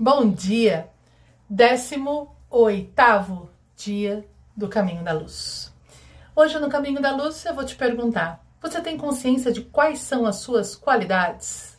Bom dia, 18 dia do Caminho da Luz. Hoje no Caminho da Luz eu vou te perguntar: você tem consciência de quais são as suas qualidades?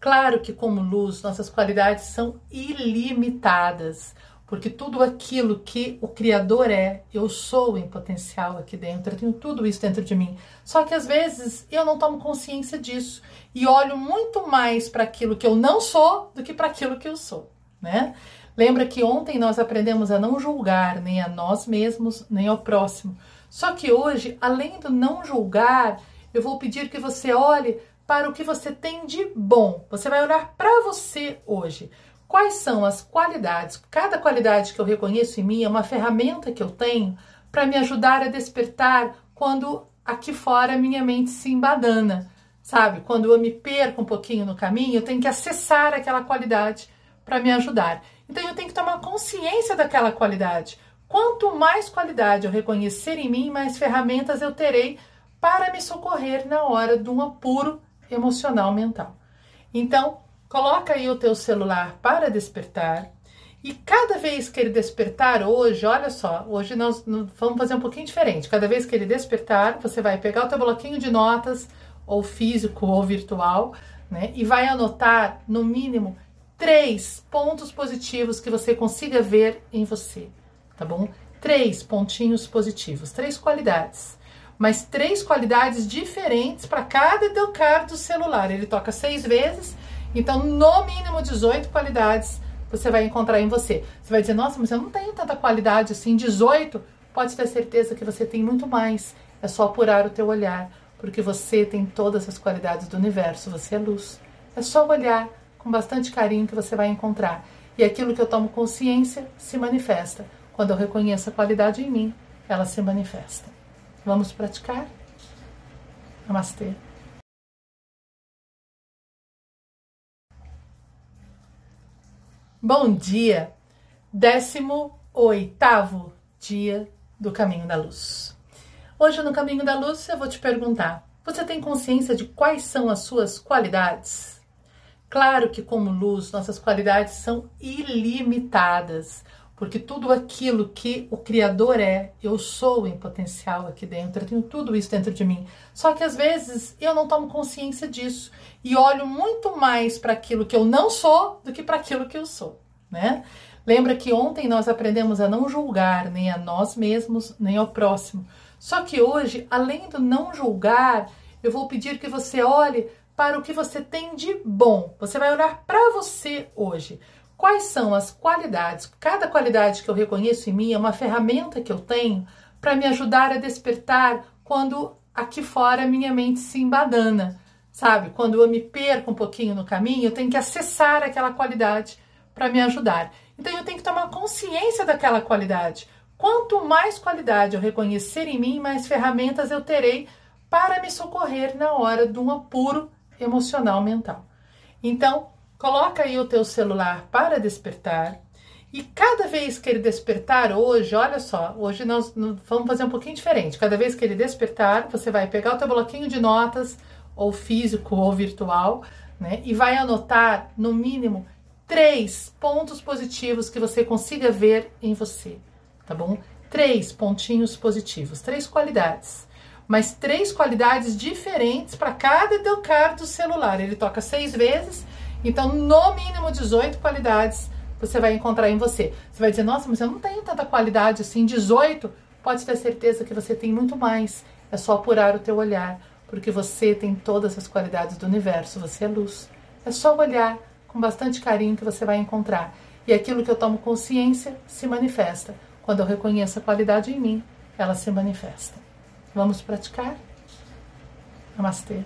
Claro que, como luz, nossas qualidades são ilimitadas, porque tudo aquilo que o Criador é, eu sou em potencial aqui dentro, eu tenho tudo isso dentro de mim. Só que às vezes eu não tomo consciência disso e olho muito mais para aquilo que eu não sou do que para aquilo que eu sou, né? Lembra que ontem nós aprendemos a não julgar nem a nós mesmos, nem ao próximo. Só que hoje, além do não julgar, eu vou pedir que você olhe para o que você tem de bom. Você vai olhar para você hoje. Quais são as qualidades? Cada qualidade que eu reconheço em mim é uma ferramenta que eu tenho para me ajudar a despertar quando aqui fora minha mente se embadana, sabe? Quando eu me perco um pouquinho no caminho, eu tenho que acessar aquela qualidade para me ajudar. Então eu tenho que tomar consciência daquela qualidade. Quanto mais qualidade eu reconhecer em mim, mais ferramentas eu terei para me socorrer na hora de um apuro emocional mental. Então, Coloca aí o teu celular para despertar. E cada vez que ele despertar hoje, olha só, hoje nós vamos fazer um pouquinho diferente. Cada vez que ele despertar, você vai pegar o teu bloquinho de notas, ou físico ou virtual, né? E vai anotar no mínimo três pontos positivos que você consiga ver em você, tá bom? Três pontinhos positivos, três qualidades. Mas três qualidades diferentes para cada educar do celular. Ele toca seis vezes então, no mínimo 18 qualidades você vai encontrar em você. Você vai dizer, nossa, mas eu não tenho tanta qualidade assim, 18. Pode ter certeza que você tem muito mais. É só apurar o teu olhar, porque você tem todas as qualidades do universo, você é luz. É só olhar com bastante carinho que você vai encontrar. E aquilo que eu tomo consciência se manifesta. Quando eu reconheço a qualidade em mim, ela se manifesta. Vamos praticar? Namastê. Bom dia, 18 dia do Caminho da Luz. Hoje no Caminho da Luz eu vou te perguntar: você tem consciência de quais são as suas qualidades? Claro que, como luz, nossas qualidades são ilimitadas porque tudo aquilo que o Criador é, eu sou em potencial aqui dentro, eu tenho tudo isso dentro de mim. Só que às vezes eu não tomo consciência disso e olho muito mais para aquilo que eu não sou do que para aquilo que eu sou, né? Lembra que ontem nós aprendemos a não julgar nem a nós mesmos, nem ao próximo. Só que hoje, além do não julgar, eu vou pedir que você olhe para o que você tem de bom. Você vai olhar para você hoje. Quais são as qualidades? Cada qualidade que eu reconheço em mim é uma ferramenta que eu tenho para me ajudar a despertar quando aqui fora minha mente se embadana, sabe? Quando eu me perco um pouquinho no caminho, eu tenho que acessar aquela qualidade para me ajudar. Então eu tenho que tomar consciência daquela qualidade. Quanto mais qualidade eu reconhecer em mim, mais ferramentas eu terei para me socorrer na hora de um apuro emocional mental. Então, Coloca aí o teu celular para despertar. E cada vez que ele despertar hoje, olha só, hoje nós vamos fazer um pouquinho diferente. Cada vez que ele despertar, você vai pegar o teu bloquinho de notas, ou físico ou virtual, né? E vai anotar no mínimo três pontos positivos que você consiga ver em você, tá bom? Três pontinhos positivos, três qualidades. Mas três qualidades diferentes para cada educar do celular. Ele toca seis vezes então, no mínimo 18 qualidades você vai encontrar em você. Você vai dizer, nossa, mas eu não tenho tanta qualidade assim, 18. Pode ter certeza que você tem muito mais. É só apurar o teu olhar, porque você tem todas as qualidades do universo, você é luz. É só olhar com bastante carinho que você vai encontrar. E aquilo que eu tomo consciência se manifesta. Quando eu reconheço a qualidade em mim, ela se manifesta. Vamos praticar? Namastê.